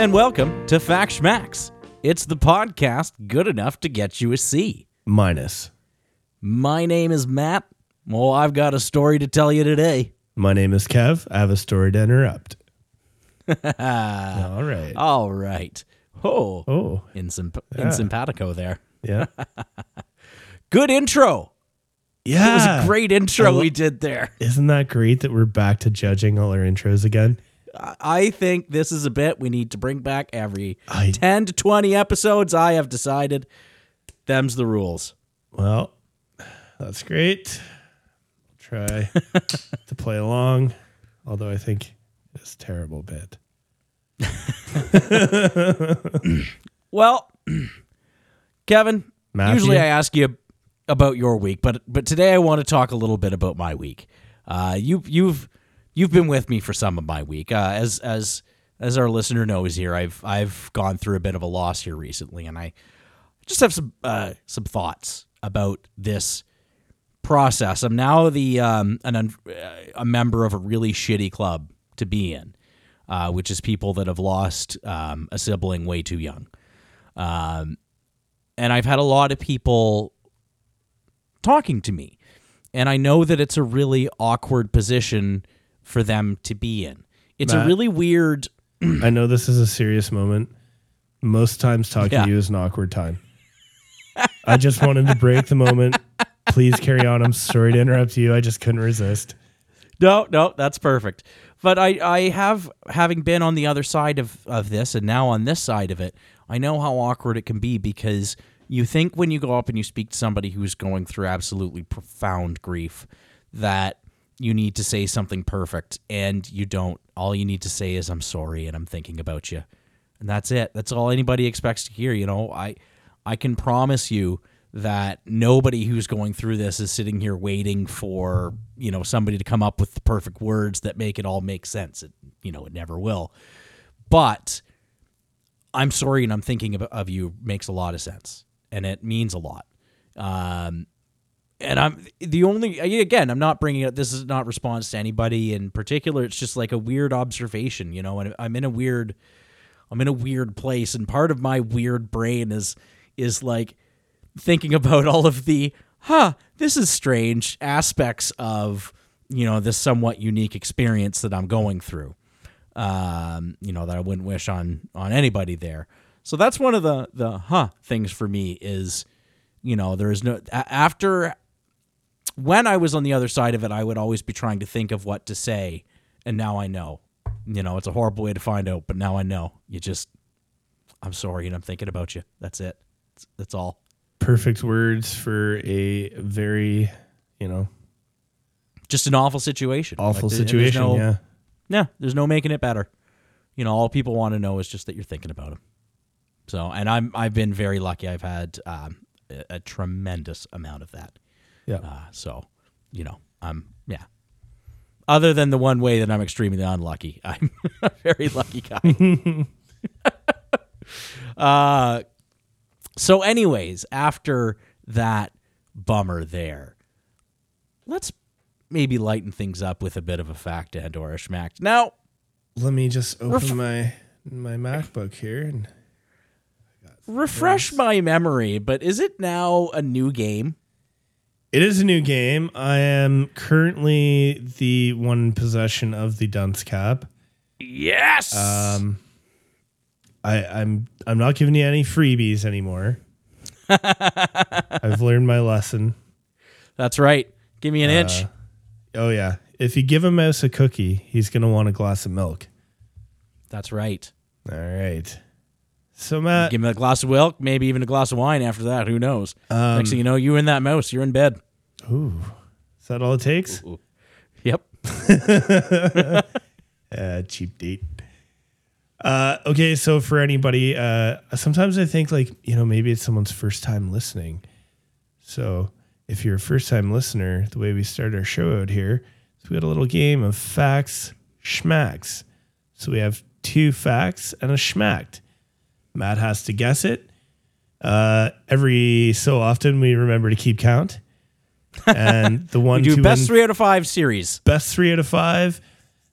And welcome to Fact Schmacks. It's the podcast good enough to get you a C. Minus. My name is Matt. Well, I've got a story to tell you today. My name is Kev. I have a story to interrupt. All right. All right. Oh, Oh, in, simp- Yeah. in simpatico there. yeah. Good intro. Yeah. It was a great intro lo- we did there. Isn't that great that we're back to judging all our intros again? I- think this is a bit we need to bring back every I- 10 to 20 episodes. I have decided them's the rules. Well, that's great. Try to play along, although I think it's a terrible bit. Well, Kevin, Matthew? usually I ask you about your week, but but today I want to talk a little bit about my week. Uh, you you've you've been with me for some of my week, uh, as as as our listener knows here. I've I've gone through a bit of a loss here recently, and I just have some uh, some thoughts about this process. I'm now the um, an a member of a really shitty club to be in, uh, which is people that have lost um, a sibling way too young. Um, and I've had a lot of people talking to me, and I know that it's a really awkward position for them to be in. It's a really weird. I know this is a serious moment. Most times talking Yeah. to you is an awkward time. I just wanted to break the moment. Please carry on. I'm sorry to interrupt you. I just couldn't resist. No, no, that's perfect. But I, I have having been on the other side of, of this and now on this side of it, I know how awkward it can be because you think when you go up and you speak to somebody who's going through absolutely profound grief that you need to say something perfect and you don't. All you need to say is I'm sorry and I'm thinking about you. And that's it. That's all anybody expects to hear, you know. I I can promise you that nobody who's going through this is sitting here waiting for, you know, somebody to come up with the perfect words that make it all make sense. It, you know, it never will. But I'm sorry and I'm thinking of, of you makes a lot of sense and it means a lot. Um, and I'm the only again. I'm not bringing it. This is not response to anybody in particular. It's just like a weird observation, you know. And I'm in a weird, I'm in a weird place, and part of my weird brain is is like thinking about all of the huh this is strange aspects of you know this somewhat unique experience that i'm going through um you know that i wouldn't wish on on anybody there so that's one of the the huh things for me is you know there is no after when i was on the other side of it i would always be trying to think of what to say and now i know you know it's a horrible way to find out but now i know you just i'm sorry and i'm thinking about you that's it that's, that's all Perfect words for a very, you know, just an awful situation. awful Like, situation. no- yeah. Yeah, there's no making it better. You know, all people want to know is just that you're thinking about them. So, and I'm I've been very lucky. I've had um, a, a tremendous amount of that. Yeah. Uh, so, you know, I'm yeah. Other than the one way that I'm extremely unlucky, I'm a very lucky guy. uh, so, anyways, after that bummer there, let's maybe lighten things up with a bit of a fact and or a schmack. Now, Let me just open Ref- my my MacBook here and refresh my memory, but is it now a new game? It is a new game. I am currently the one in possession of the dunce cap. Yes. Um, I, I'm I'm not giving you any freebies anymore. I've learned my lesson. That's right. Give me an inch. Oh yeah, if you give a mouse a cookie, he's gonna want a glass of milk. That's right. All right. So Matt, Give him a glass of milk, maybe even a glass of wine after that. Who knows? Um, Next thing you know, you're in that mouse, you're in bed. ooh, is that all it takes? Yep. Uh, cheap date. Uh, okay, so for anybody, uh, sometimes I think like you know maybe it's someone's first time listening. So if you're a first time listener, the way we start our show out here is we got a little game of facts, schmacks. So we have two facts and a schmacked. Matt has to guess it. Uh, every so often we remember to keep count. And the one We do best three out of five series. best three out of five.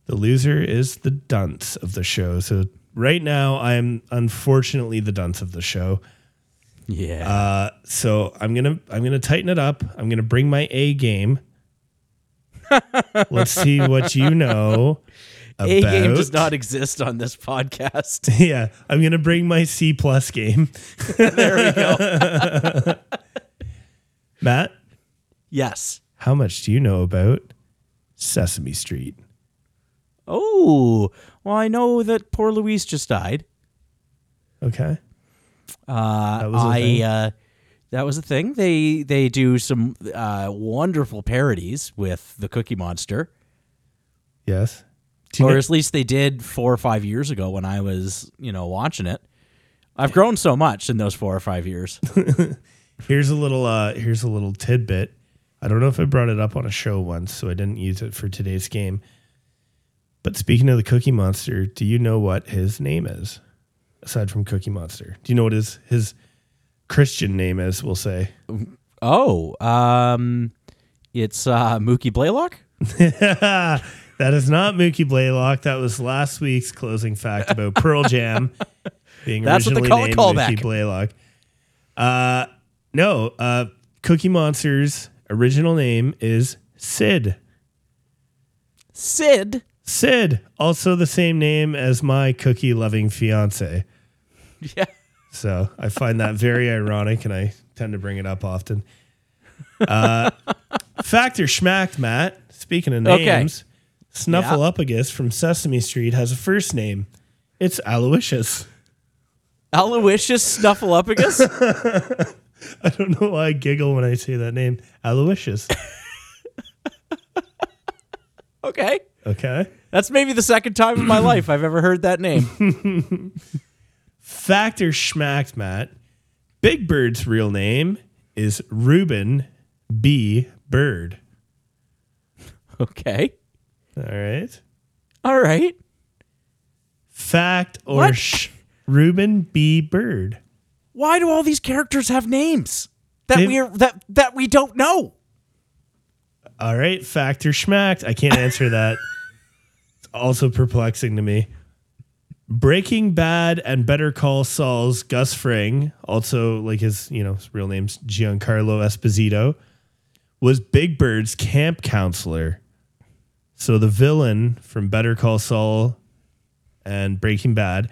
The loser is the dunce of the show. So right now, I am unfortunately the dunce of the show. Yeah. Uh, so I'm gonna I'm gonna tighten it up. I'm gonna bring my A game. Let's see what you know. About. A game does not exist on this podcast. Yeah, I'm gonna bring my C plus game. there we go. Matt, Yes. how much do you know about Sesame Street? Oh, well, I know that poor Louise just died. Okay. Uh, That was a I thing? uh, that was a thing. They they do some uh, wonderful parodies with the Cookie Monster, Yes. Or at least they did four or five years ago when I was you know watching it. I've grown so much in those four or five years. here's a little uh here's a little tidbit. I don't know if I brought it up on a show once, so I didn't use it for today's game. But speaking of the Cookie Monster, do you know what his name is? Aside from Cookie Monster. Do you know what his his Christian name is, we'll say? oh, um, it's uh, Mookie Blaylock. that is not Mookie Blaylock. That was last week's closing fact about Pearl Jam being That's what they originally call named. Mookie Blaylock. Uh, no, uh, Cookie Monster's original name is Sid. Sid. Sid, also the same name as my cookie loving fiance. Yeah. So I find that very ironic and I tend to bring it up often. Uh, fact or schmacked, Matt. Speaking of Okay. Snuffleupagus from Sesame Street has a first name. It's Aloysius. Aloysius Snuffleupagus. I don't know why I giggle when I say that name. Aloysius. okay. Okay. That's maybe the second time in my life I've ever heard that name. Factor schmacked, Matt. Big Bird's real name is Reuben B. Bird. Okay. All right. All right. Fact or What? sh- Reuben B. Bird. Why do all these characters have names that They- we're that that we don't know? All right. Fact or schmacked. I can't answer that. It's also perplexing to me. Breaking Bad and Better Call Saul's Gus Fring, also like his, you know, his real name's Giancarlo Esposito, was Big Bird's camp counselor. So the villain from Better Call Saul and Breaking Bad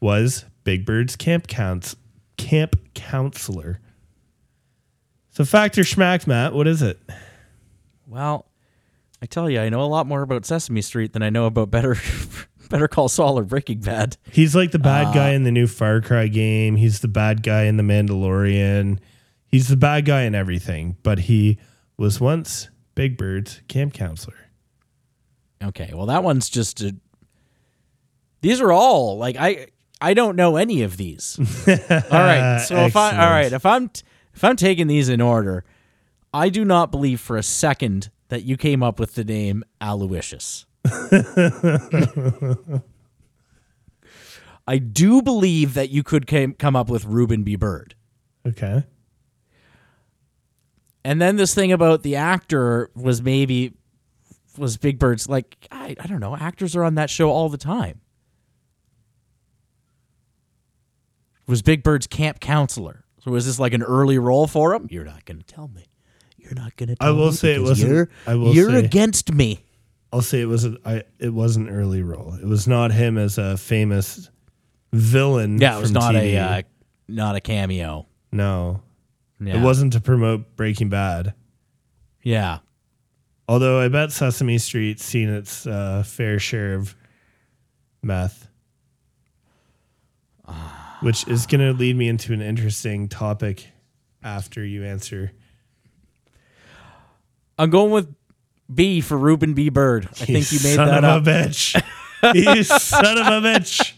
was Big Bird's camp counts camp counselor. So fact or schmacked, Matt, what is it? Well, I tell you, I know a lot more about Sesame Street than I know about Better Better Call Saul or Breaking Bad. He's like the bad guy uh, in the new Far Cry game. He's the bad guy in the Mandalorian. He's the bad guy in everything, but he was once Big Bird's camp counselor. Okay, well that one's just a, These are all like I I don't know any of these. all right. So if I all right, if I'm if I'm taking these in order, I do not believe for a second that you came up with the name Aloysius. I do believe that you could came, come up with Reuben B. Bird. Okay. And then this thing about the actor was maybe was Big Bird's like I, I don't know, actors are on that show all the time. Was Big Bird's camp counselor. So was this like an early role for him? You're not gonna tell me. You're not gonna tell me. I will say it wasn't- You're, I will you're say- against me. I'll say it was a, I, it was an early role. It was not him as a famous villain. Yeah, it was not TV. a uh, not a cameo. no. Yeah. It wasn't to promote Breaking Bad. Yeah. Although I bet Sesame Street's seen its uh, fair share of meth. Which is going to lead me into an interesting topic after you answer. I'm going with B for Reuben B. Bird. I think you made son that of up. a bitch. you son of a bitch.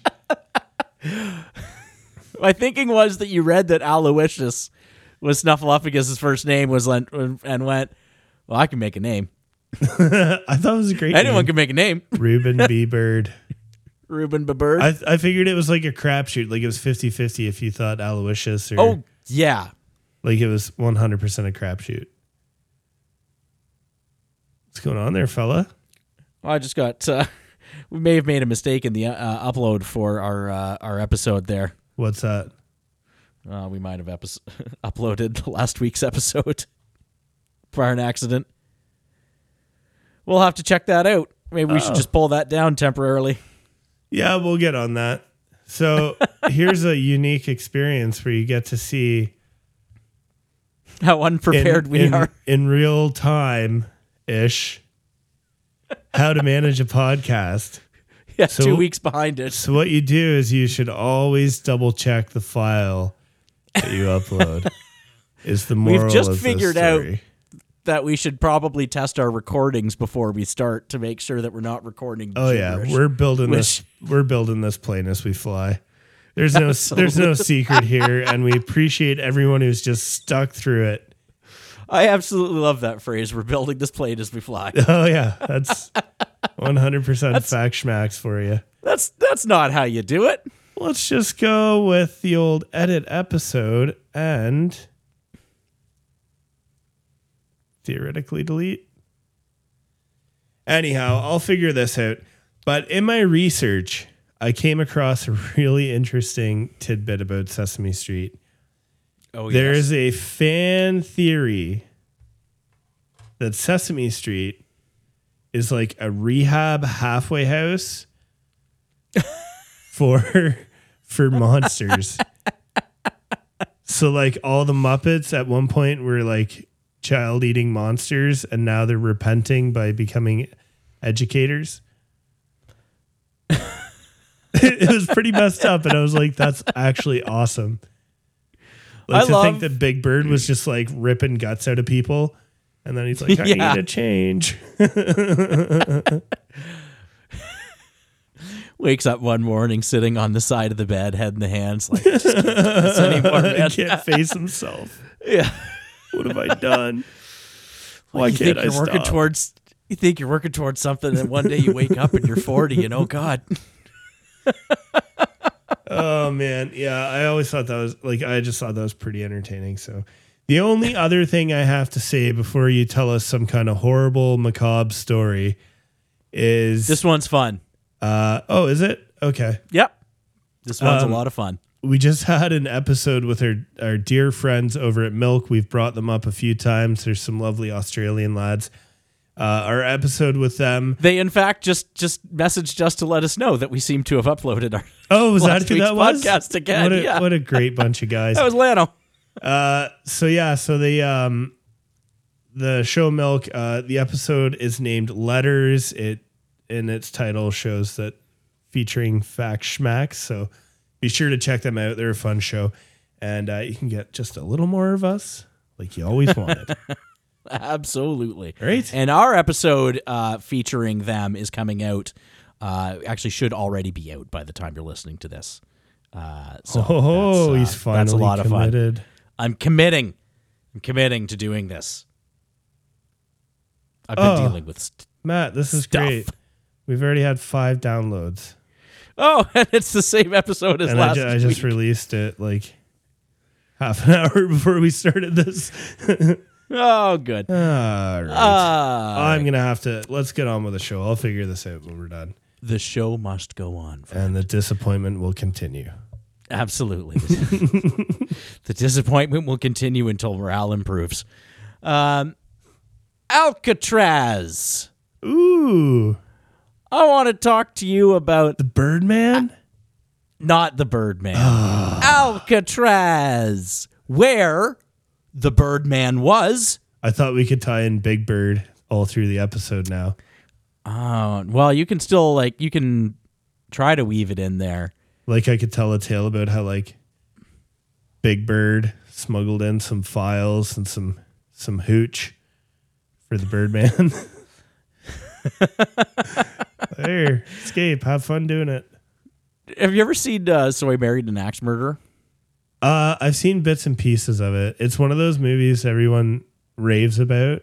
My thinking was that you read that Aloysius was Snuffleupagus' first name was and went, well, I can make a name. I thought it was a great Anyone name. can make a name. Reuben B. Bird. Reuben B. Bird. I, I figured it was like a crapshoot. Like it was 50 50 if you thought Aloysius or oh, yeah. like it was 100% a crapshoot. What's going on there, fella? Well, I just got. Uh, we may have made a mistake in the uh, upload for our uh, our episode there. What's that? Uh, we might have epi- uploaded last week's episode prior an accident. We'll have to check that out. Maybe we should Oh. just pull that down temporarily. Yeah, we'll get on that. So here's a unique experience where you get to see How in, unprepared we in- are. in real time ish how to manage a podcast. Yeah, so- two weeks behind it. So what you do is you should always double check the file that you upload. Is the moral just of this figured out story. That we should probably test our recordings before we start to make sure that we're not recording. Oh yeah, we're building this. We're building this plane as we fly. There's no there's no secret here, and we appreciate everyone who's just stuck through it. I absolutely love that phrase. We're building this plane as we fly. Oh yeah, that's 100 percent fact schmacks for you. That's that's not how you do it. Let's just go with the old edit episode and theoretically delete. Anyhow, I'll figure this out. But in my research, I came across a really interesting tidbit about Sesame Street. Oh yeah. There is a fan theory that Sesame Street is like a rehab halfway house for for monsters. so like all the Muppets at one point were like child eating monsters and now they're repenting by becoming educators. it was pretty messed up and I was like that's actually awesome. Like I to love- think that Big Bird was just like ripping guts out of people, and then he's like, "I Yeah. need a change." Wakes up one morning, sitting on the side of the bed, head in the hands, like "Just can't do this anymore, man." can't face himself. Yeah. What have I done? Why you can't think I you're working stop? towards you think you're working towards something and one day you wake up and you're 40 and oh god Oh man, yeah. I always thought that was like I just thought that was pretty entertaining. So, the only other thing I have to say before you tell us some kind of horrible macabre story is this one's fun uh oh, is it okay? yep this one's Um, a lot of fun we just had an episode with our, our dear friends over at Milk. We've brought them up a few times. There's some lovely Australian lads. Uh, our episode with them. they in fact just just messaged us to let us know that we seem to have uploaded our Oh, was that who week's that was? podcast again, What a, yeah. what a great bunch of guys. that was lano Uh, so yeah, so the um, the show Milk. Uh, the episode is named Letters. It in its title shows that featuring fact schmacks. So be sure to check them out. They're a fun show, and uh, you can get just a little more of us, like you always wanted. absolutely Right? and our episode uh featuring them is coming out uh actually should already be out by the time you're listening to this uh so oh, that's, uh, he's finally that's a lot of fun. I'm committing. I'm committing to doing this. I've been Oh. dealing with. St- Matt, this is Stuff. great. We've already had five downloads, oh, and it's the same episode as and I, last ju- I just released it like half an hour before we started this. oh, good. All right. Uh, I'm gonna have to. Let's get on with the show. I'll figure this out when we're done, the show must go on. and the disappointment will continue. Absolutely. the disappointment will continue until morale improves. Um, Alcatraz. Ooh, I want to talk to you about the Birdman. not the Birdman. Ah. Alcatraz, where the Birdman was. I thought we could tie in Big Bird all through the episode now. Oh, well, you can still like you can try to weave it in there. Like I could tell a tale about how like Big Bird smuggled in some files and some some hooch for the Birdman. there, escape. Have fun doing it. Have you ever seen uh, So I Married an Axe Murderer? Uh, I've seen bits and pieces of it. It's one of those movies everyone raves about,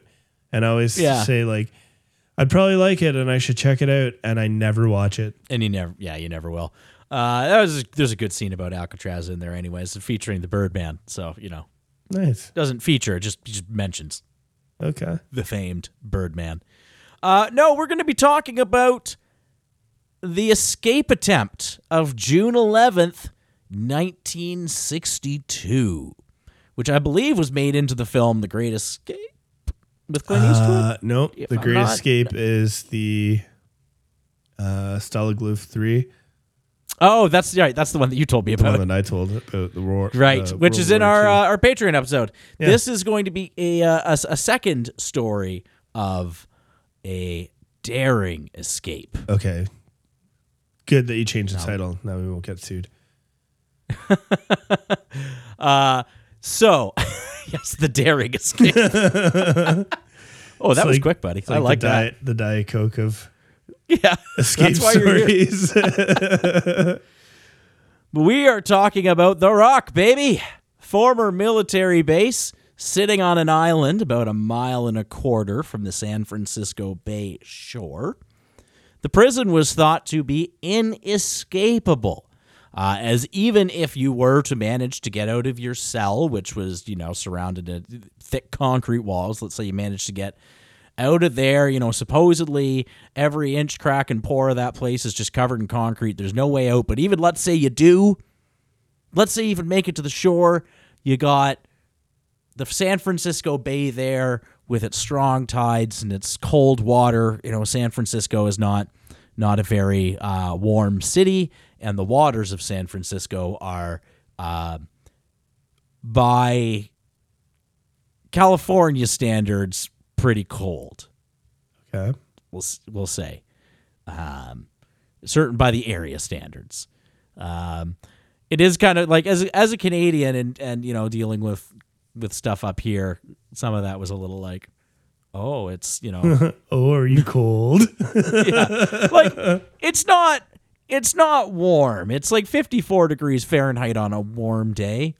and I always Yeah. say like, I'd probably like it, and I should check it out, and I never watch it. And you never, yeah, you never will. Uh, that was there's a good scene about Alcatraz in there, anyways, featuring the Birdman. So you know, Nice. doesn't feature, it just just mentions Okay. the famed Birdman. Uh, no, we're going to be talking about the escape attempt of June 11th, 1962, which I believe was made into the film The Great Escape with Clint Eastwood. Uh, nope. If the I'm Great not- Escape is the uh, Stalag 3. oh, that's right. That's the one that you told me about. The one that I told about the war. Right, uh, which World is in War our uh, our Patreon episode. Yeah. This is going to be a, uh, a a second story of a daring escape. okay. Good that you changed the title. Now we won't get sued. Uh, so yes, the daring escape. oh, that was quick, buddy. I like the that. Diet, the Diet Coke of Yeah, escape that's why you're here. stories. We are talking about The Rock, baby. Former military base sitting on an island about a mile and a quarter from the San Francisco Bay shore. The prison was thought to be inescapable, uh, as even if you were to manage to get out of your cell, which was, you know, surrounded in thick concrete walls, let's say you managed to get out of there, you know, supposedly every inch, crack, and pore of that place is just covered in concrete. There's no way out. But even let's say you do, let's say you even make it to the shore, you got the San Francisco Bay there with its strong tides and its cold water. You know, San Francisco is not not a very uh, warm city, and the waters of San Francisco are uh, by California standards pretty cold. okay. We'll we'll say, um, certain by the area standards. Um, it is kind of like as a, as a Canadian and and you know dealing with with stuff up here, some of that was a little like, oh, it's you know Oh, are you cold? like it's not it's not warm. It's like 54 degrees Fahrenheit on a warm day.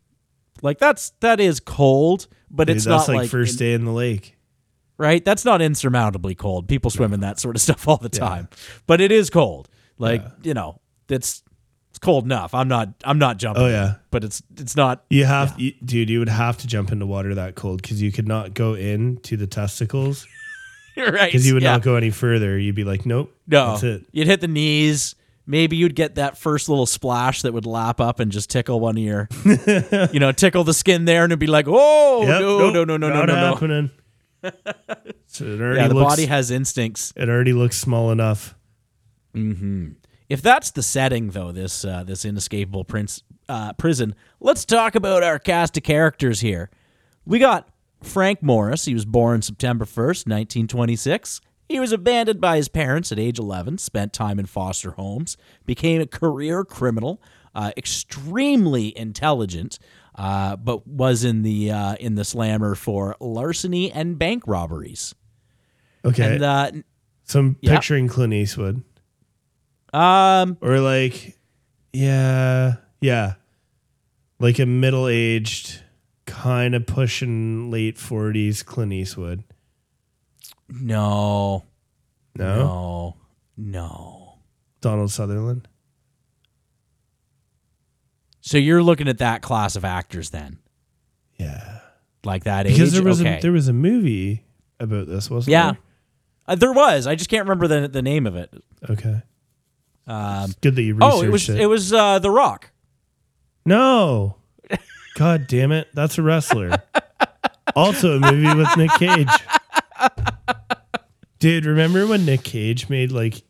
Like that's that is cold, but Dude, it's that's not like, like first day in the lake. right? That's not insurmountably cold. People swim in that sort of stuff all the time, but it is cold. Like you know, it's it's cold enough. I'm not I'm not jumping. Oh yeah. but it's it's not. You have, you, dude. You would have to jump into water that cold because you could not go in to the testicles right because you would yeah. not go any further. You'd be like, nope, No, that's it. you'd hit the knees. Maybe you'd get that first little splash that would lap up and just tickle one your, you know, tickle the skin there, and it'd be like, oh Yep, no, nope, no, no, no, no, no, no. so it already Yeah, the looks, body has instincts. it already looks small enough. Mm-hmm. If that's the setting, though, this uh, this inescapable prince uh, prison, let's talk about our cast of characters here. We got Frank Morris. He was born September first, nineteen twenty six. He was abandoned by his parents at age eleven. Spent time in foster homes. Became a career criminal. Uh, extremely intelligent, uh, but was in the uh, in the slammer for larceny and bank robberies. Okay, And uh, so I'm yeah. picturing Clint Eastwood um, or like, yeah, yeah, like a middle aged, kind of pushing late forties Clint Eastwood. no, No, no, no. Donald Sutherland. So you're looking at that class of actors then, Yeah, like that because age. there was okay. a there was a movie about this, wasn't there? yeah, uh, there was. I just can't remember the the name of it. Okay, Um, good that you researched oh, it was it. it was uh, The Rock. No. God damn it. That's a wrestler. also a movie with Nick Cage. Dude, remember when Nick Cage made like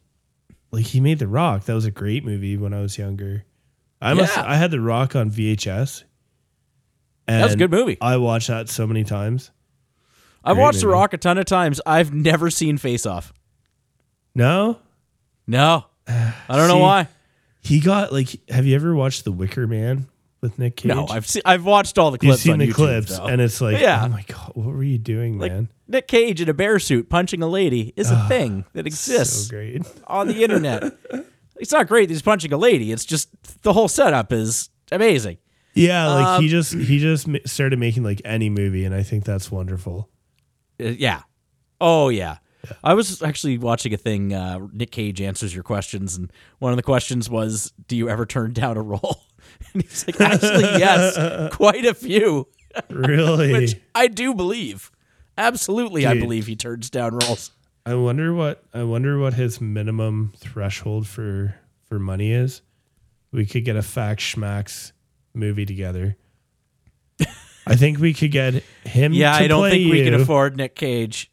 like he made The Rock? That was a great movie when I was younger. I must Yeah. I had The Rock on VHS. And That was a good movie. I watched that so many times. I've Great watched The. Rock a ton of times. I've never seen Face Off. No? No, I don't know See, why. He got like have you ever watched The Wicker Man with Nick Cage? No, I've seen I've watched all the clips. You've seen on the YouTube, clips though. and it's like, Yeah. oh my god, what were you doing, like man? Nick Cage in a bear suit punching a lady is a thing that exists So great. on the internet. it's not great that he's punching a lady. It's just the whole setup is amazing. Yeah, like Um, he just he just ma- started making like any movie, and I think that's wonderful. Uh, yeah. Oh yeah. I was actually watching a thing. Uh, Nick Cage answers your questions, and one of the questions was, "Do you ever turn down a role?" And he's like, "Actually, yes, quite a few." Really, Which I do believe. Absolutely, I believe he turns down roles. I wonder what I wonder what his minimum threshold for for money is. We could get a Fact Schmacks movie together. I think we could get him. Yeah, I don't think we can afford Nick Cage.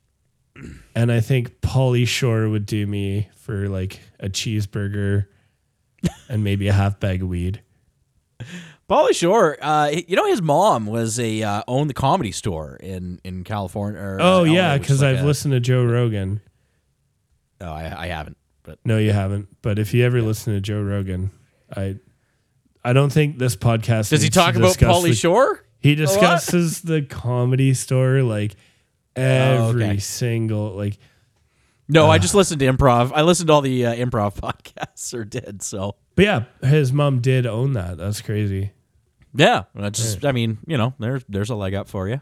And I think Pauly Shore would do me for like a cheeseburger and maybe a half bag of weed. Pauly Shore, uh, you know, his mom was a uh, owned the comedy store in in California. Or, uh, Oh yeah, because like I've a- listened to Joe Rogan. Oh, I, I haven't, but No, you haven't. But if you ever listen to Joe Rogan, I I don't think this podcast does he talk about Pauly Shore? He discusses the comedy store like every Oh, okay. single like No, I just listened to improv. I listened to all the uh, improv podcasts, or did so. but yeah, his mom did own that. That's crazy. Yeah, I just, I mean, you know, there's there's a leg up for you.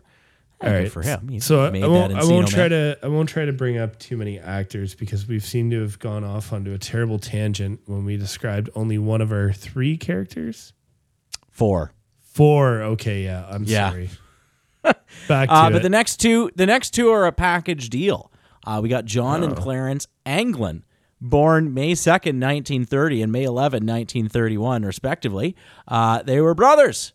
All right. for him. He So I, won't I won't try Man. to I won't try to bring up too many actors because we've seemed to have gone off onto a terrible tangent when we described only one of our three characters. four. Four. Okay, yeah. I'm Yeah. sorry. Back to Uh, it. but the next two, the next two are a package deal. Uh, we got John Oh. and Clarence Anglin, born May second, nineteen thirty, and May 11, 1931, respectively. Uh, they were brothers.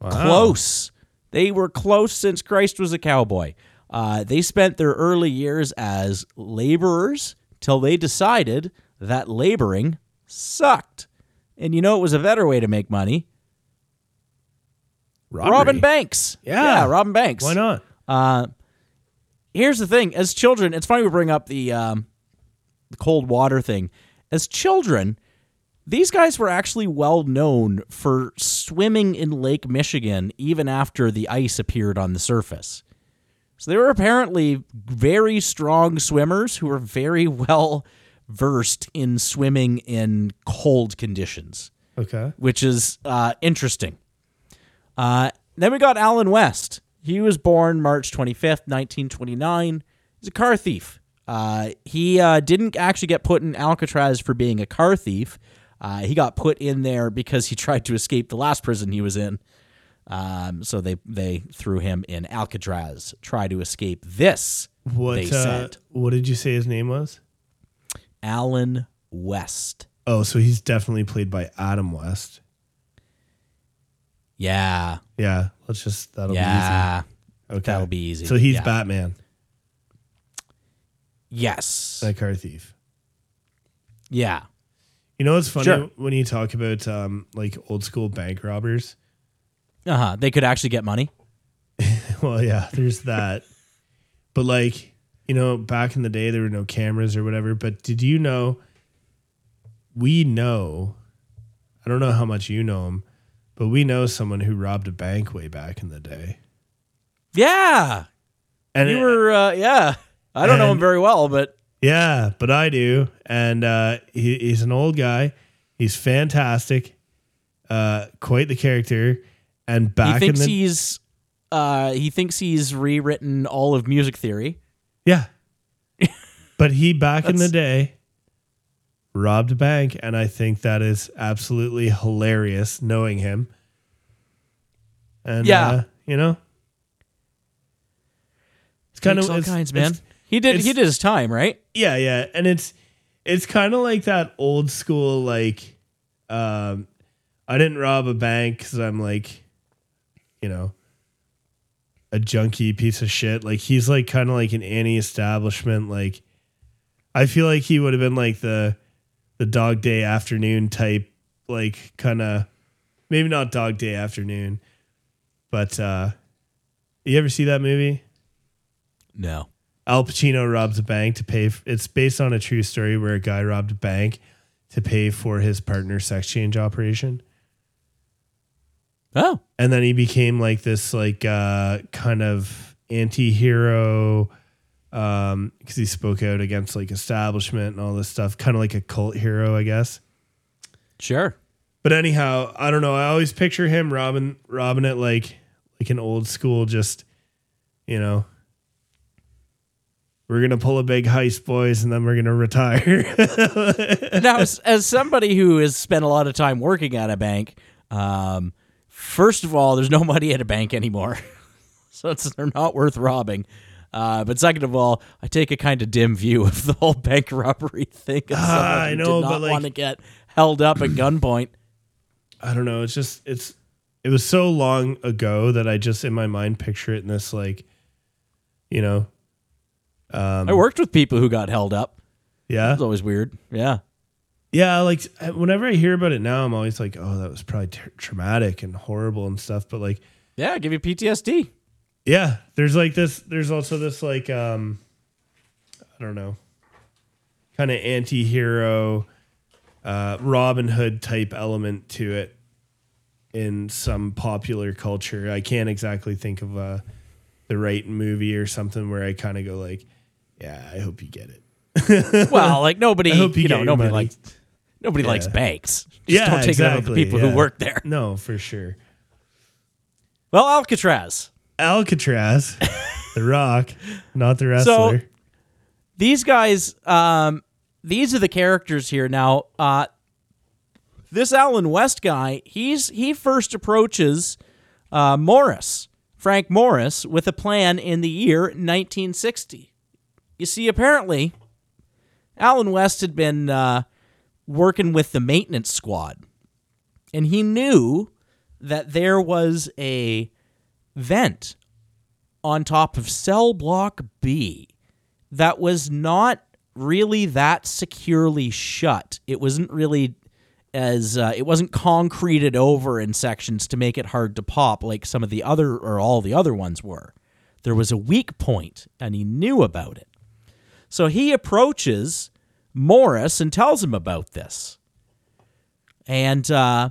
Close. They were close since Christ was a cowboy. Uh, they spent their early years as laborers till they decided that laboring sucked. And you know it was a better way to make money. Robbery. Robin Banks. Yeah. Yeah, Robin Banks. Why not? Uh, here's the thing: as children, it's funny we bring up the um, the cold water thing. As children, these guys were actually well known for swimming in Lake Michigan even after the ice appeared on the surface. So they were apparently very strong swimmers who were very well versed in swimming in cold conditions Okay. which is uh, interesting. Uh, then we got Alan West. He was born March 25th, 1929. He's a car thief. Uh, he uh, didn't actually get put in Alcatraz for being a car thief. Uh, he got put in there because he tried to escape the last prison he was in. Um, so they they threw him in Alcatraz. Try to escape this. What they uh, said what did you say his name was? Alan West. Oh, so he's definitely played by Adam West. Yeah, Yeah, let's just that'll yeah, be easy. Okay. that'll be easy. So he's Yeah. Batman, Yes. that car thief. Yeah. You know what's funny Sure. when you talk about um, like old school bank robbers? Uh huh. They could actually get money. well, yeah, there's that. but like, you know, back in the day there were no cameras or whatever, but did you know we know I don't know how much you know him, but we know someone who robbed a bank way back in the day. Yeah. And You it- were, uh, yeah. I don't know him very well, but Yeah, but I do, and uh, he, he's an old guy. He's fantastic, uh, quite the character. And he back in thinks the he's, uh, he thinks he's rewritten all of music theory. yeah, but he back in the day robbed a bank, and I think that is absolutely hilarious knowing him. And Yeah. uh, you know, it's kind of all kinds, man. He did, he did his time, right? yeah yeah and it's it's kind of like that old school like um i didn't rob a bank because i'm like you know a junky piece of shit like he's like kind of like an anti-establishment like i feel like he would have been like the the dog day afternoon type like kind of maybe not dog day afternoon but uh you ever see that movie No. Al Pacino robs a bank to pay. f- it's based on a true story where a guy robbed a bank to pay for his partner's sex change operation, Oh, and then he became like this like uh, kind of anti-hero um because he spoke out against like establishment and all this stuff kind of like a cult hero i guess sure. but anyhow i don't know i always picture him robbing robbing it like like an old school just you know we're gonna pull a big heist boys and then we're gonna retire now, as, as somebody who has spent a lot of time working at a bank, um, first of all, there's no money at a bank anymore, so it's they're not worth robbing. Uh, but second of all, I take a kind of dim view of the whole bank robbery thing. Ah, I know, did but, not like- want to get held up at gunpoint. I don't know. It's just it's it was so long ago that I just in my mind picture it in this like, you know, um, I worked with people who got held up. yeah, It's always weird. Yeah. yeah. Like whenever I hear about it now, I'm always like, oh, that was probably tra- traumatic and horrible and stuff. But like, Yeah, give you PTSD. Yeah, there's like this. There's also this like, um, I don't know, kind of anti-hero, uh, Robin Hood type element to it in some popular culture. I can't exactly think of uh, the right movie or something where I kind of go like, yeah, I hope you get it. Well, like nobody, you you, know, nobody money. likes nobody likes banks. Just Yeah, don't take it out of the exactly, people who work there. No, for sure. Well, Alcatraz. Alcatraz, The Rock, not the wrestler. These guys, um, these are the characters here. Now, uh, this Alan West guy, he's he first approaches uh, Morris, Frank Morris, with a plan in the year 1960. You see, apparently, Alan West had been uh, working with the maintenance squad, and he knew that there was a vent on top of cell block B that was not really that securely shut. It wasn't really as uh, it wasn't concreted over in sections to make it hard to pop like some of the other or all the other ones were. There was a weak point, and he knew about it. So he approaches Morris and tells him about this. And uh,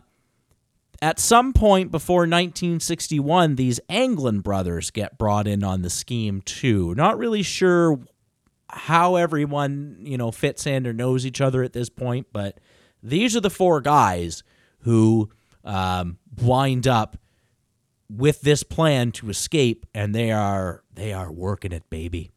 at some point before 1961, these Anglin brothers get brought in on the scheme too. Not really sure how everyone, you know, fits in or knows each other at this point, but these are the four guys who um, wind up with this plan to escape, and they are they are working it, baby.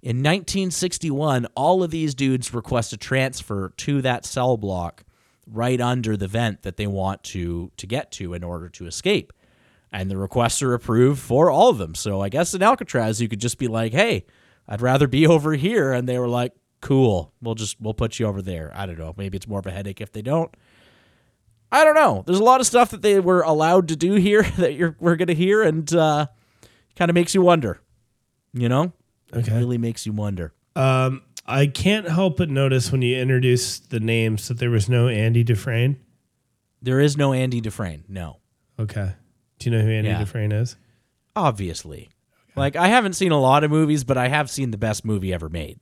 In 1961, all of these dudes request a transfer to that cell block right under the vent that they want to to get to in order to escape. And the requests are approved for all of them. So I guess in Alcatraz you could just be like, "Hey, I'd rather be over here." And they were like, "Cool. We'll just we'll put you over there." I don't know. Maybe it's more of a headache if they don't. I don't know. There's a lot of stuff that they were allowed to do here that you're we're going to hear and uh kind of makes you wonder. You know? Okay. Really makes you wonder. Um, I can't help but notice when you introduce the names that there was no Andy Dufresne. There is no Andy Dufresne. No. Okay. Do you know who Andy Yeah. Dufresne is? Obviously. Like I haven't seen a lot of movies, but I have seen the best movie ever made.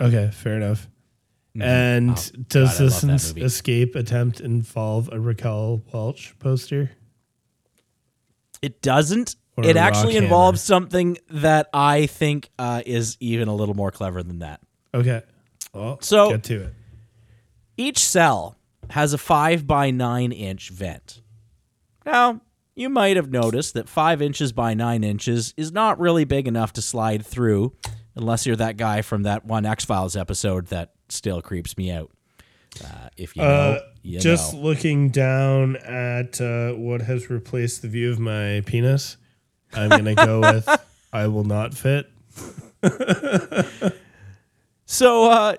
Okay, fair enough. And Oh, does God, this ins- escape attempt involve a Raquel Welch poster? It doesn't. Or it actually involves something that I think uh, is even a little more clever than that. Okay. Well, So- get to it. Each cell has a 5 by 9 inch vent. Now, you might have noticed that 5 inches by 9 inches is not really big enough to slide through, unless you're that guy from that one X Files episode that still creeps me out. Uh, if you know, Uh, you just know. looking down at uh, what has replaced the view of my penis, I'm going to go with I will not fit. So, uh,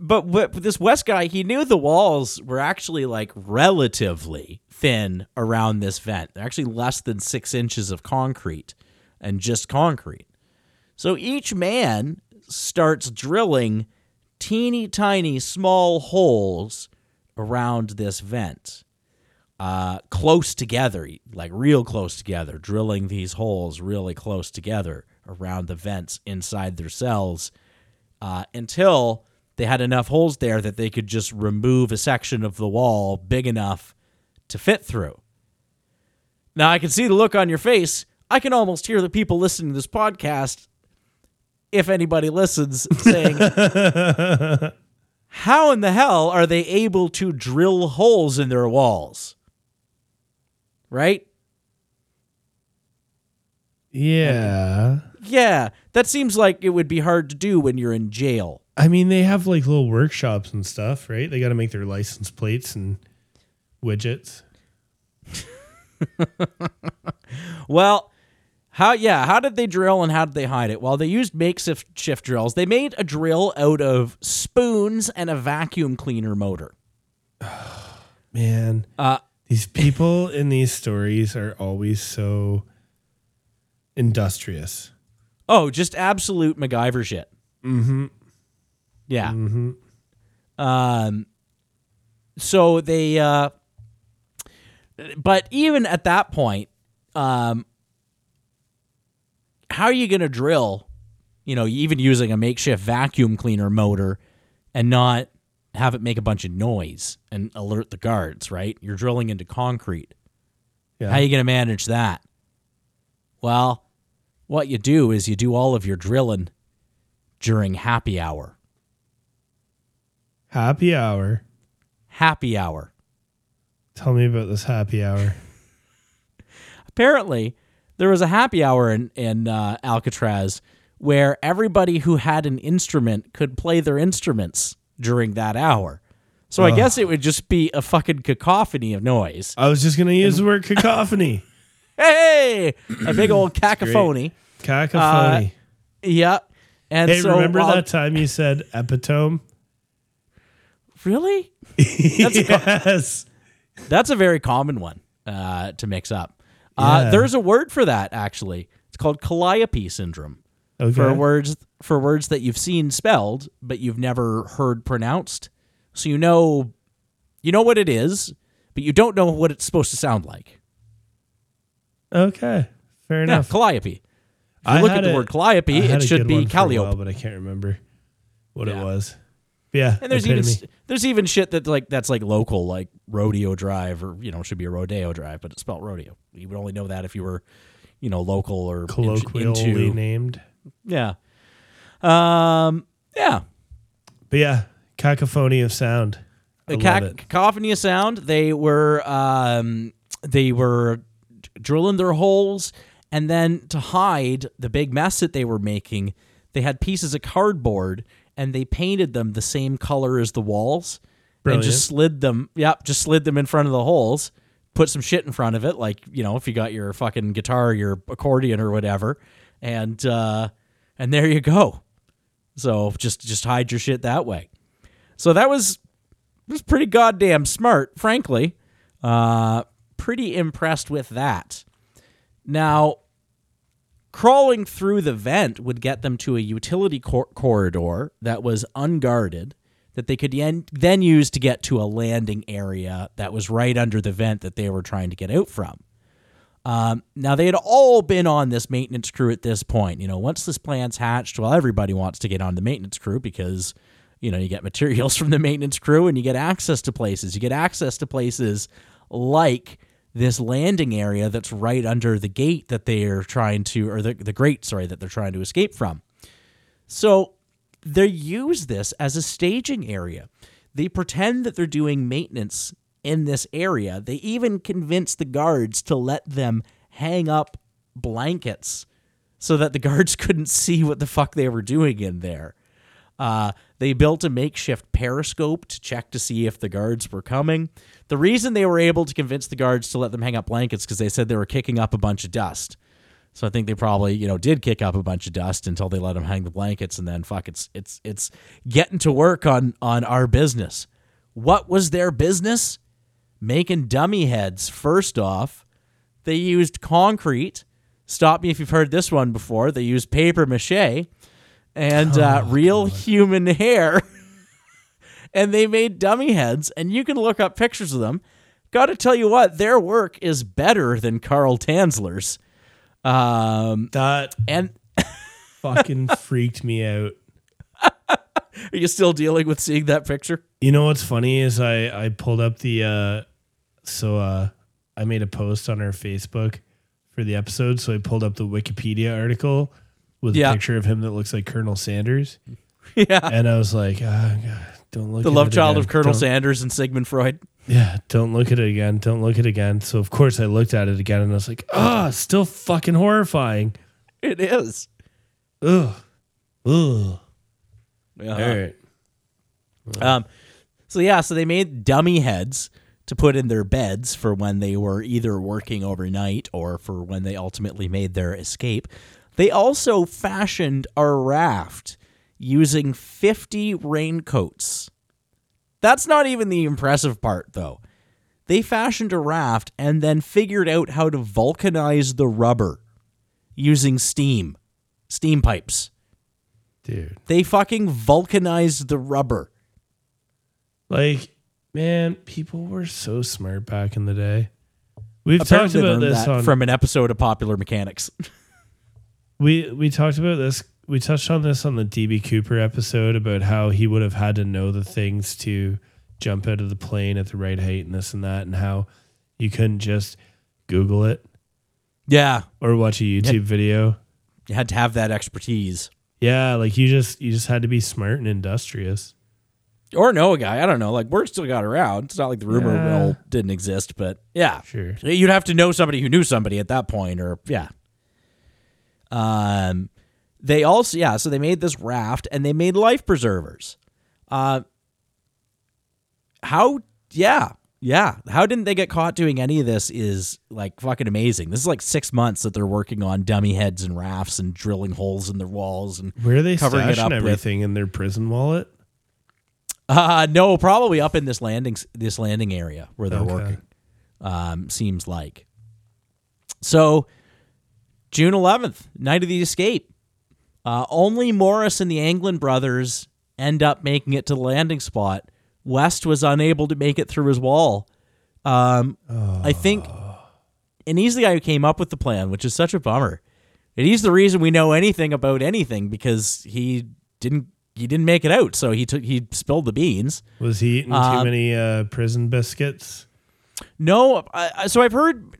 but this West guy, he knew the walls were actually like relatively thin around this vent. They're actually less than six inches of concrete and just concrete. So each man starts drilling teeny tiny small holes around this vent. Uh, close together, like real close together, drilling these holes really close together around the vents inside their cells uh, until they had enough holes there that they could just remove a section of the wall big enough to fit through. Now, I can see the look on your face. I can almost hear the people listening to this podcast, if anybody listens, saying, How in the hell are they able to drill holes in their walls? Right? Yeah. Yeah, that seems like it would be hard to do when you're in jail. I mean, they have like little workshops and stuff, right? They got to make their license plates and widgets. Well, How yeah, how did they drill and how did they hide it? Well, they used makeshift shift drills. They made a drill out of spoons and a vacuum cleaner motor. Man, Uh these people in these stories are always so industrious. Oh, just absolute MacGyver shit. Mm-hmm. Yeah. Mm-hmm. Um so they uh but even at that point, um how are you going to drill, you know, even using a makeshift vacuum cleaner motor and not have it make a bunch of noise and alert the guards, right? You're drilling into concrete. Yeah. How are you going to manage that? Well, what you do is you do all of your drilling during happy hour. happy hour. Happy hour. Tell me about this happy hour. Apparently, there was a happy hour in, in uh, Alcatraz where everybody who had an instrument could play their instruments during that hour. So I guess it would just be a fucking cacophony of noise. I was just gonna use the word cacophony. Hey, a big old cacophony. Cacophony. Yeah. And hey, so remember that time you said epitome? Really? yes. That's a very common one uh, to mix up. Uh, Yeah. There's a word for that actually. It's called calliope syndrome. Okay. for words for words that you've seen spelled but you've never heard pronounced. So you know you know what it is, but you don't know what it's supposed to sound like. Okay. Fair Yeah, enough. calliope. If you I look at the a- word calliope, it should be a while, calliope. but I can't remember what Yeah. it was. But yeah. And there's even there's even shit that like that's like local, like rodeo drive, or you know, should be a rodeo drive, but it's spelled rodeo. You would only know that if you were, you know, local or colloquially into named. yeah, um, yeah. But yeah, cacophony of sound. I the cac- cacophony of sound. They were um, they were drilling their holes, and then to hide the big mess that they were making, they had pieces of cardboard and they painted them the same color as the walls, and just slid them. Yep, just slid them in front of the holes. Put some shit in front of it, like you know, if you got your fucking guitar, your accordion, or whatever, and uh, and there you go. So just just hide your shit that way. So that was was pretty goddamn smart, frankly. Uh, pretty impressed with that. Now, crawling through the vent would get them to a utility cor- corridor that was unguarded that they could then use to get to a landing area that was right under the vent that they were trying to get out from. Um, now they had all been on this maintenance crew at this point. You know, once this plan's hatched, well, everybody wants to get on the maintenance crew because, you know, you get materials from the maintenance crew and you get access to places. You get access to places like this landing area that's right under the gate that they are trying to, or the, the grate, sorry, that they're trying to escape from. So they use this as a staging area. They pretend that they're doing maintenance in this area. They even convince the guards to let them hang up blankets so that the guards couldn't see what the fuck they were doing in there. Uh, they built a makeshift periscope to check to see if the guards were coming. The reason they were able to convince the guards to let them hang up blankets because they said they were kicking up a bunch of dust. So I think they probably, you know, did kick up a bunch of dust until they let them hang the blankets, and then fuck, it's it's it's getting to work on on our business. What was their business? Making dummy heads. First off, they used concrete. Stop me if you've heard this one before. They used paper mache and uh, real human hair, and they made dummy heads. And you can look up pictures of them. Got to tell you what, their work is better than Carl Tanzler's. Um, That and fucking freaked me out. are you still dealing with seeing that picture? You know what's funny is I I pulled up the uh so uh I made a post on our Facebook for the episode, so I pulled up the Wikipedia article with Yeah. a picture of him that looks like Colonel Sanders, yeah. and I was like, ah, God, don't look. The love child again. of Colonel Don't- Sanders and Sigmund Freud. Yeah, don't look at it again. Don't look at it again. So of course I looked at it again, and I was like, ah, still fucking horrifying. It is. Ugh, ugh. Uh-huh. All right. Um, so yeah, so they made dummy heads to put in their beds for when they were either working overnight or for when they ultimately made their escape. They also fashioned a raft using 50 raincoats. That's not even the impressive part, though. They fashioned a raft and then figured out how to vulcanize the rubber using steam, steam pipes. Dude. They fucking vulcanized the rubber. Like, man, people were so smart back in the day. We've Apparently talked about this that on from an episode of Popular Mechanics. we we talked about this we touched on this on the DB Cooper episode about how he would have had to know the things to jump out of the plane at the right height and this and that and how you couldn't just Google it yeah, or watch a YouTube video. you had to have that expertise. Yeah, like you just you just had to be smart and industrious. Or know a guy. I don't know. Like, word still got around. It's not like the rumor Yeah. mill didn't exist, but yeah. Sure. You'd have to know somebody who knew somebody at that point, or yeah. Um, they also yeah, so they made this raft and they made life preservers. Uh, how yeah yeah how didn't they get caught doing any of this is like fucking amazing. This is like six months that they're working on dummy heads and rafts and drilling holes in their walls and Where are they Covering it up stashing with- everything in their prison wallet? Uh no, probably up in this landing this landing area where they're Okay. working. Um, seems like. So, June eleventh, night of the escape. Uh, only Morris and the Anglin brothers end up making it to the landing spot. West was unable to make it through his wall. Um, I think, and he's the guy who came up with the plan, which is such a bummer. And he's the reason we know anything about anything because he didn't he didn't make it out, so he took he spilled the beans. Was he eating too Um, many uh, prison biscuits? No, I- so I've heard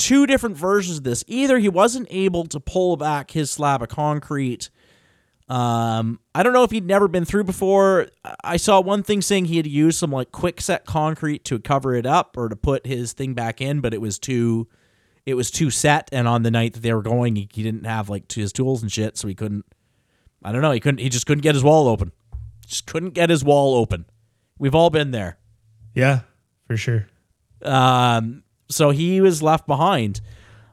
two different versions of this. Either he wasn't able to pull back his slab of concrete. Um, I don't know if he'd never been through before. I- saw one thing saying he had used some like quick set concrete to cover it up or to put his thing back in, but it was too, it was too set. And on the night that they were going, he, he didn't have like his tools and shit, so he couldn't. I don't know. He couldn't. He just couldn't get his wall open. Just couldn't get his wall open. We've all been there. Yeah, for sure. Um, so he was left behind.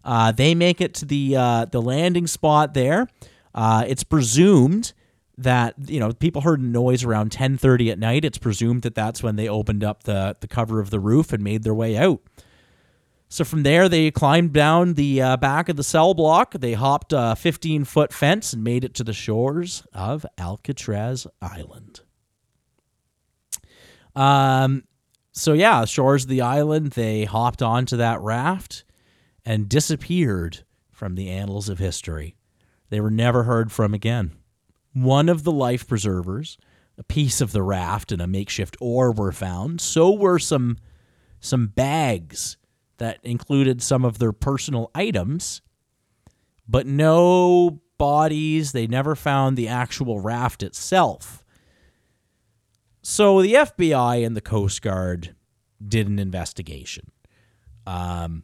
Uh, they make it to the uh, the landing spot there. Uh, it's presumed that you know people heard a noise around 10:30 at night. It's presumed that that's when they opened up the the cover of the roof and made their way out. So from there, they climbed down the uh, back of the cell block. They hopped a 15 foot fence and made it to the shores of Alcatraz Island. Um, so yeah, shores of the island. They hopped onto that raft and disappeared from the annals of history. They were never heard from again. One of the life preservers, a piece of the raft, and a makeshift oar were found. So were some some bags that included some of their personal items, but no bodies. They never found the actual raft itself. So the FBI and the Coast Guard did an investigation. Um,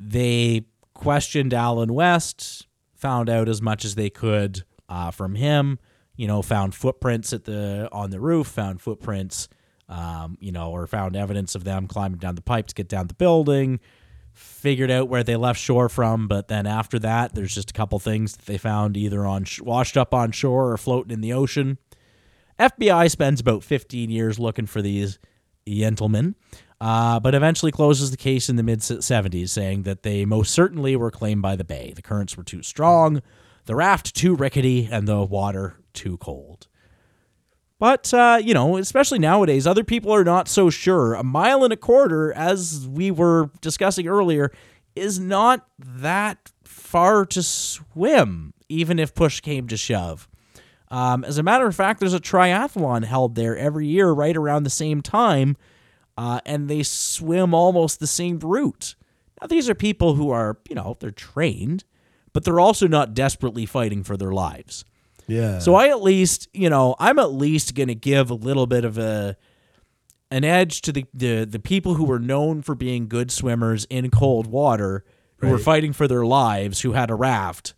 they questioned Allen West, found out as much as they could uh, from him. You know, found footprints at the on the roof, found footprints, um, you know, or found evidence of them climbing down the pipe to get down the building. Figured out where they left shore from, but then after that, there's just a couple things that they found either on sh- washed up on shore or floating in the ocean. FBI spends about 15 years looking for these gentlemen, uh, but eventually closes the case in the mid 70s, saying that they most certainly were claimed by the bay. The currents were too strong, the raft too rickety, and the water too cold. But, uh, you know, especially nowadays, other people are not so sure. A mile and a quarter, as we were discussing earlier, is not that far to swim, even if push came to shove. Um, as a matter of fact, there's a triathlon held there every year right around the same time, uh, and they swim almost the same route. Now, these are people who are, you know, they're trained, but they're also not desperately fighting for their lives. Yeah. So I at least, you know, I'm at least going to give a little bit of a an edge to the, the the people who were known for being good swimmers in cold water, who were fighting for their lives, who had a raft.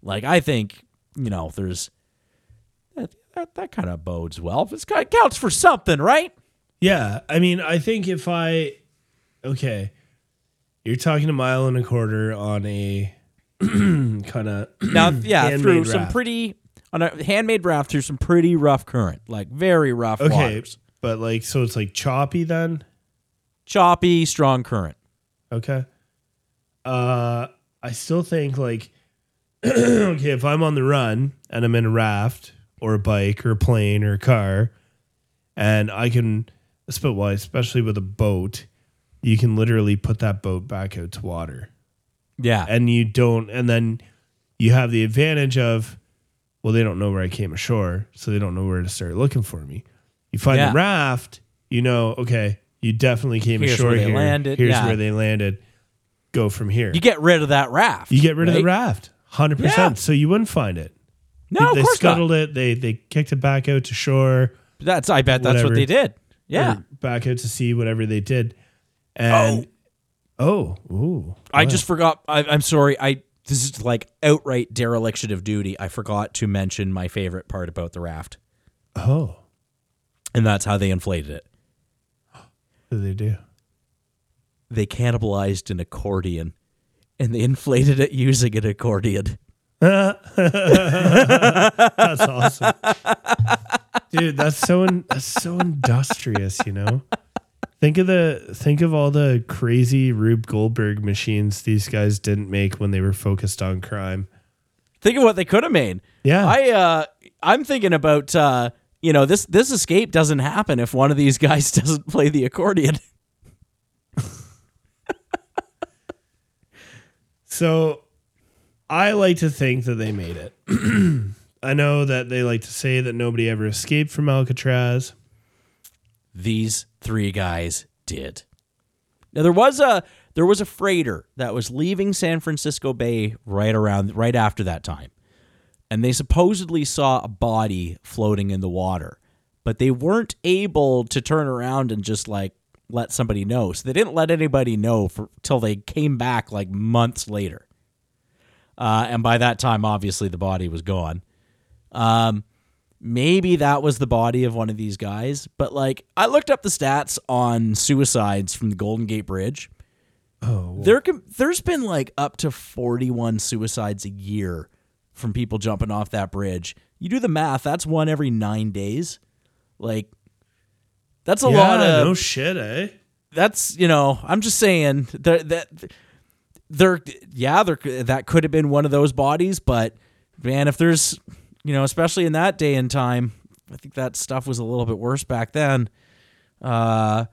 Like I think, you know, there's that that, kind of bodes well. It's kind of counts for something, right? Yeah, I mean, I think if I okay, you're talking a mile and a quarter on a kind of Now, yeah, through some pretty on a handmade raft through some pretty rough current, like very rough okay, waters, but like so it's like choppy then. choppy, strong current. Okay. Uh, I still think like okay, if I'm on the run and I'm in a raft or a bike or a plane or a car, and I can, well, especially with a boat, you can literally put that boat back out to water. Yeah, and you don't and then you have the advantage of well they don't know where i came ashore so they don't know where to start looking for me you find Yeah. the raft you know okay you definitely came Here's ashore where they here landed, here's yeah. where they landed go from here you get rid of that raft. You get rid of the raft 100% Yeah. so you wouldn't find it No, of they course not. scuttled it they they kicked it back out to shore That's I bet that's what they did. Yeah, back out to sea whatever they did and oh, oh ooh I just forgot. I, I'm sorry. I this is like outright dereliction of duty. I forgot to mention my favorite part about the raft, oh and that's how they inflated it. what did they do They cannibalized an accordion, and they inflated it using an accordion. That's awesome, dude. That's so in, that's so industrious, you know. Think of the think of all the crazy Rube Goldberg machines these guys didn't make when they were focused on crime. Think of what they could have made. Yeah, I uh, I'm thinking about uh, you know this this escape doesn't happen if one of these guys doesn't play the accordion. so I like to think that they made it. I know that they like to say that nobody ever escaped from Alcatraz. these three guys did. Now there was a there was a freighter that was leaving San Francisco Bay right around right after that time. And they supposedly saw a body floating in the water, but they weren't able to turn around and just like let somebody know. So they didn't let anybody know for till they came back like months later. Uh, and by that time, obviously, the body was gone. Um, maybe that was the body of one of these guys. But like, I looked up the stats on suicides from the Golden Gate Bridge. Oh, There can, there's been like up to 41 suicides a year from people jumping off that bridge. You do the math, that's one every nine days. Like, that's a yeah, lot of no shit, eh? that's you know i'm just saying that that there yeah there that could have been one of those bodies but man if there's you know especially in that day and time i think that stuff was a little bit worse back then uh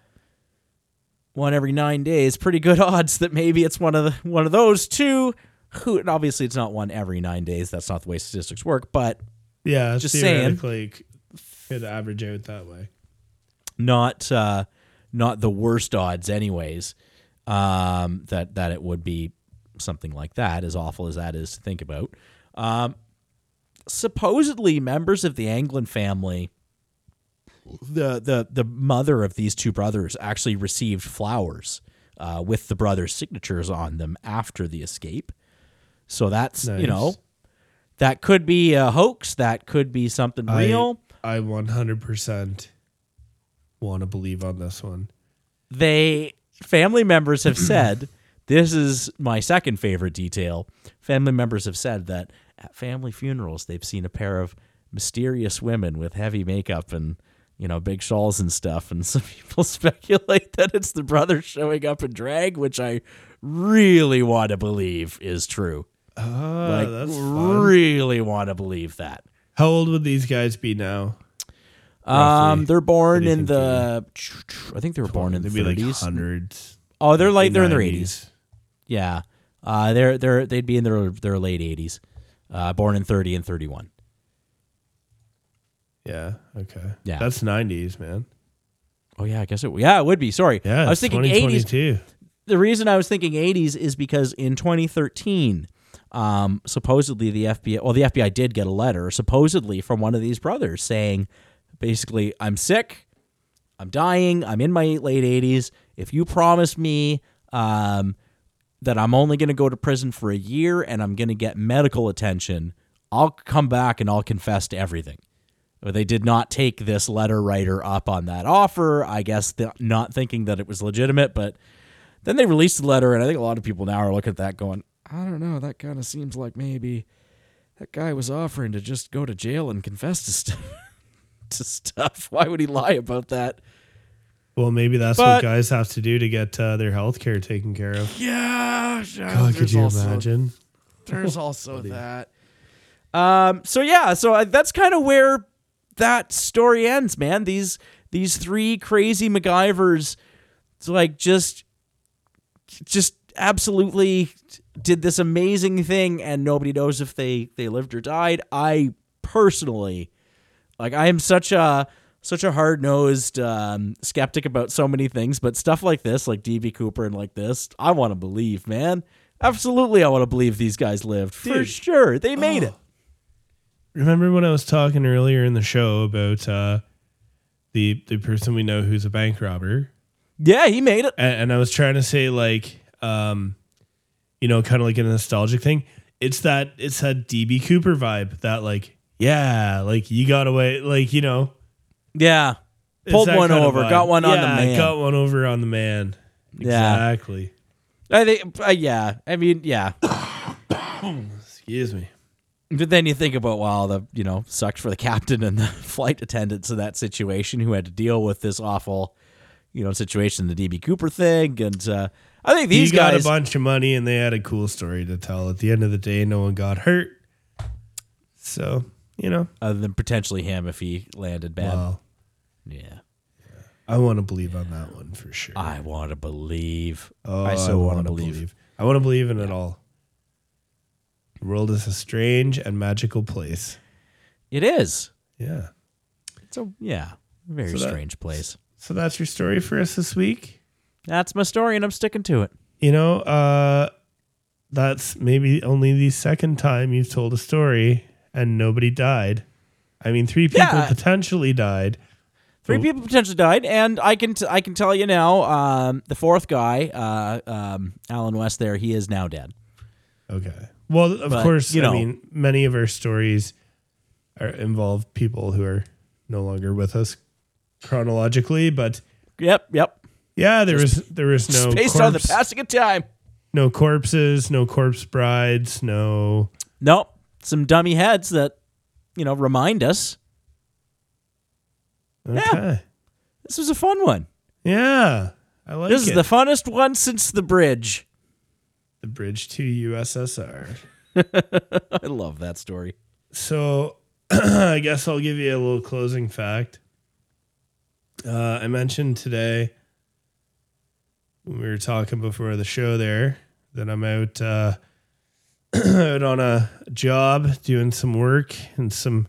one every 9 days pretty good odds that maybe it's one of the one of those two who and obviously it's not one every 9 days that's not the way statistics work but Yeah, Just saying. theoretically, c- could average out that way. not uh, not the worst odds, anyways. Um, that that it would be something like that, as awful as that is to think about. Um, supposedly, members of the Anglin family, the the the mother of these two brothers, actually received flowers uh, with the brothers' signatures on them after the escape. So that's you know that could be a hoax. That could be something real. I, I 100% want to believe on this one. they family members have said this is my second favorite detail. Family members have said that at family funerals they've seen a pair of mysterious women with heavy makeup and you know big shawls and stuff. And some people speculate that it's the brothers showing up in drag which i really want to believe is true. Ah, like really want to believe that. How old would these guys be now? Um they're born What do you in the i think they were born in the They'd be like 30s hundreds. oh they're like they're in their 80s Yeah, uh, they're they're they'd be in their their late eighties, uh, born in thirty and thirty one. Yeah. Okay. Yeah. That's 90s, man. Oh yeah, I guess it. Yeah, it would be. Sorry, Yeah. I was thinking eighties. 2022. The reason I was thinking eighties is because in twenty thirteen, um, supposedly the FBI, well, the FBI did get a letter, supposedly from one of these brothers saying, basically, I'm sick, I'm dying, I'm in my late eighties. If you promise me, um, that I'm only going to go to prison for a year and I'm going to get medical attention, I'll come back and I'll confess to everything. But They did not take this letter writer up on that offer. I guess not thinking that it was legitimate, but then they released the letter, and I think a lot of people now are looking at that going, I don't know, that kind of seems like maybe that guy was offering to just go to jail and confess to stuff. to stuff. Why would he lie about that? Well, maybe that's But- what guys have to do to get uh, their health care taken care of. Yeah, God, could you imagine? There's also that. Um. So yeah. So uh, that's kind of where that story ends, man. These these three crazy MacGyvers, it's like just just absolutely did this amazing thing, and nobody knows if they they lived or died. I personally, like, I am such a such a hard nosed um, skeptic about so many things, but stuff like this, like DB Cooper and like this, I want to believe, man. Absolutely, I want to believe these guys lived for sure. They made it. Remember when I was talking earlier in the show about uh, the the person we know who's a bank robber, Yeah, he made it. and, and I was trying to say like, um, you know, kind of like a nostalgic thing. It's that it's that DB Cooper vibe. That like, yeah, like you got away, like you know, Yeah, it's pulled that one kind of over, vibe. got one on the Yeah, man. got one over on the man. Yeah. Exactly. I think. Uh, yeah, I mean, yeah. Excuse me. But then you think about wow, the you know sucked for the captain and the flight attendants in that situation who had to deal with this awful, you know, situation, the DB Cooper thing, and uh, I think these he got guys. a bunch of money and they had a cool story to tell. At the end of the day, no one got hurt. So you know, other than potentially him if he landed bad. well, yeah, I want to believe on that one for sure. I want to believe. Oh, I so want to wanna believe. I want to believe in it all. The world is a strange and magical place. It is. Yeah. So yeah, very So that- strange place. So that's your story for us this week. That's my story, and I'm sticking to it. You know, uh, that's maybe only the second time you've told a story and nobody died. I mean, three people Yeah. potentially died. Three people potentially died, and I can t- I can tell you now, um, the fourth guy, uh, um, Allen West, there, he is now dead. Okay. Well, of But, course, you I know. mean, many of our stories are involve people who are no longer with us chronologically, but Yep, yep. yeah, there was there was no based on the passing of time. no corpses, no corpse brides, no Nope. Some dummy heads that, you know, remind us okay. this was a fun one. Yeah. I like this it. is the funnest one since the bridge. the bridge to USSR. I love that story. So I guess I'll give you a little closing fact. Uh, I mentioned today when we were talking before the show there that I'm out uh, out on a job doing some work in some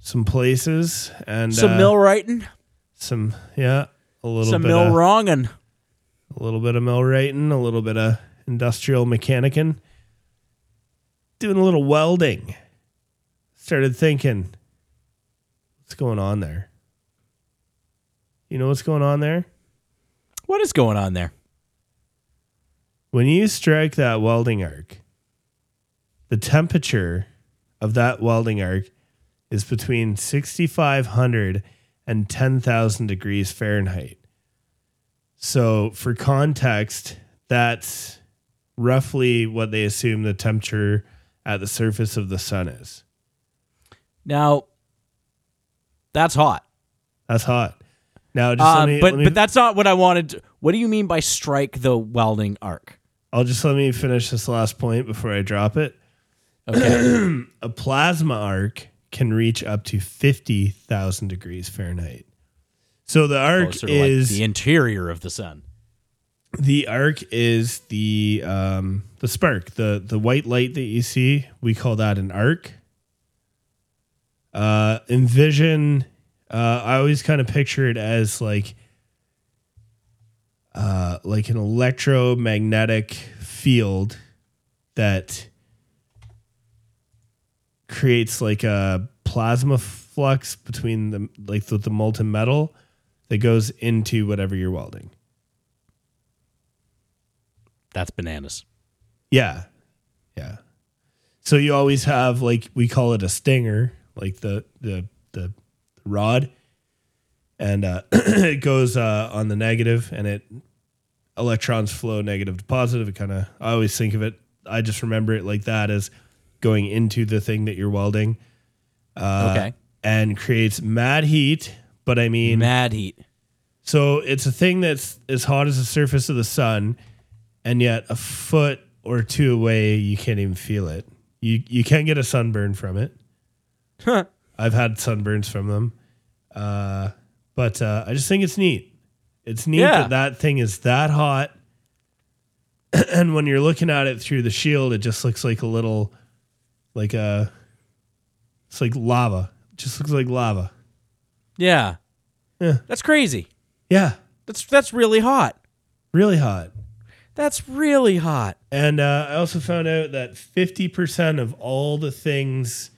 some places and Some uh, mill writing, some yeah a little some bit mill of, wronging. a little bit of mill writing, a little bit of industrial mechanicing, doing a little welding. Started thinking, what's going on there? You know what's going on there? What is going on there? When you strike that welding arc, the temperature of that welding arc is between 6,500 and 10,000 degrees Fahrenheit. So, for context, that's roughly what they assume the temperature at the surface of the sun is. Now, that's hot. That's hot. Now, just let um, me, but me- but that's not what I wanted. to- what do you mean by strike the welding arc? I'll just let me finish this last point before I drop it. Okay. a plasma arc can reach up to 50,000 degrees Fahrenheit. So the arc Closer to like is the interior of the sun. the arc is the um the spark, the the white light that you see, we call that an arc. Uh envision uh I always kind of picture it as like uh like an electromagnetic field that creates like a plasma flux between the like the, the molten metal that goes into whatever you're welding. That's bananas. Yeah. Yeah. So you always have like we call it a stinger, like the the the rod, and uh, it goes uh, on the negative, and it electrons flow negative to positive. It kind of I always think of it. I just remember it like that as going into the thing that you're welding. Uh, Okay. and creates mad heat. But I mean, Mad heat. so it's a thing that's as hot as the surface of the sun, and yet a foot or two away, you can't even feel it. You you can't get a sunburn from it. Huh. I've had sunburns from them, uh, but uh, I just think it's neat. It's neat Yeah. that that thing is that hot, and when you're looking at it through the shield, it just looks like a little, like a, it's like lava. It just looks like lava. Yeah. Yeah. That's crazy. Yeah, That's that's really hot. really hot. That's really hot. And uh, I also found out that 50% of all the things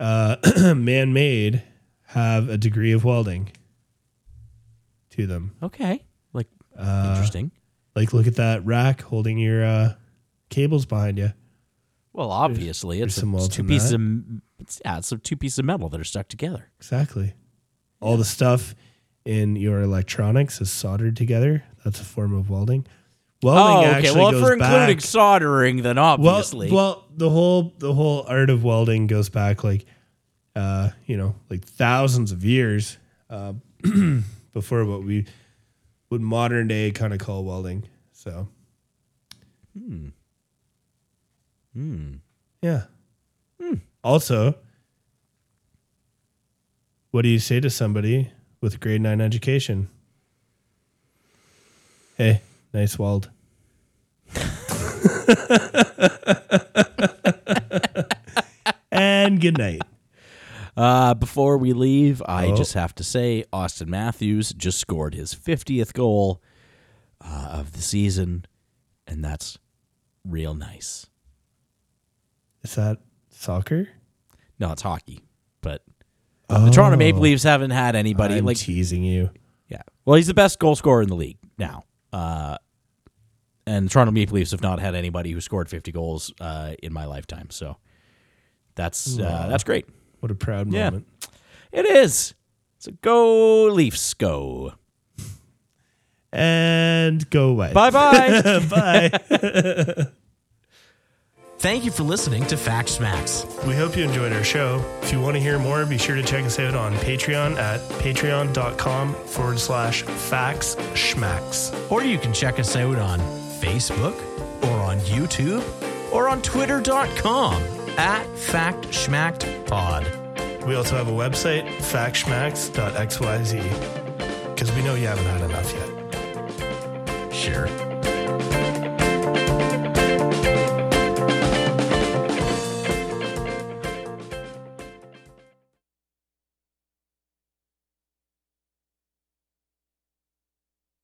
uh, man made have a degree of welding to them. Okay. Like Uh, interesting. Like, look at that rack holding your uh, cables behind you. Well, obviously, it's, there's a, it's two pieces that. of it's, yeah, it's two pieces of metal that are stuck together. Exactly. All the stuff in your electronics is soldered together. That's a form of welding. Welding oh, okay. actually Well, if we're including back- soldering, then well, obviously, well, the whole the whole art of welding goes back like, uh, you know, like thousands of years uh, before what we would modern day kind of call welding. So, Hmm. Yeah. Also, what do you say to somebody with grade nine education? Hey, nice weld. and good night. Uh, before we leave, I Oh. just have to say Auston Matthews just scored his 50th goal uh, of the season, and that's real nice. Is that soccer? No, it's hockey, but the Toronto Maple Leafs haven't had anybody Oh. I'm like teasing you. yeah. Well, he's the best goal scorer in the league now. Uh, and the Toronto Maple Leafs have not had anybody who scored 50 goals uh, in my lifetime, so that's uh, that's great. What a proud Yeah. moment. It is. So go Leafs, go. And go away. Bye bye. Bye. Thank you for listening to Fact Schmacks. we hope you enjoyed our show. If you want to hear more, be sure to check us out on Patreon at patreon.com forward slash facts schmacks. Or you can check us out on Facebook or on YouTube or on twitter.com at Fact Schmacked Pod. We also have a website, factschmacks.xyz, because we know you haven't had enough yet. Sure.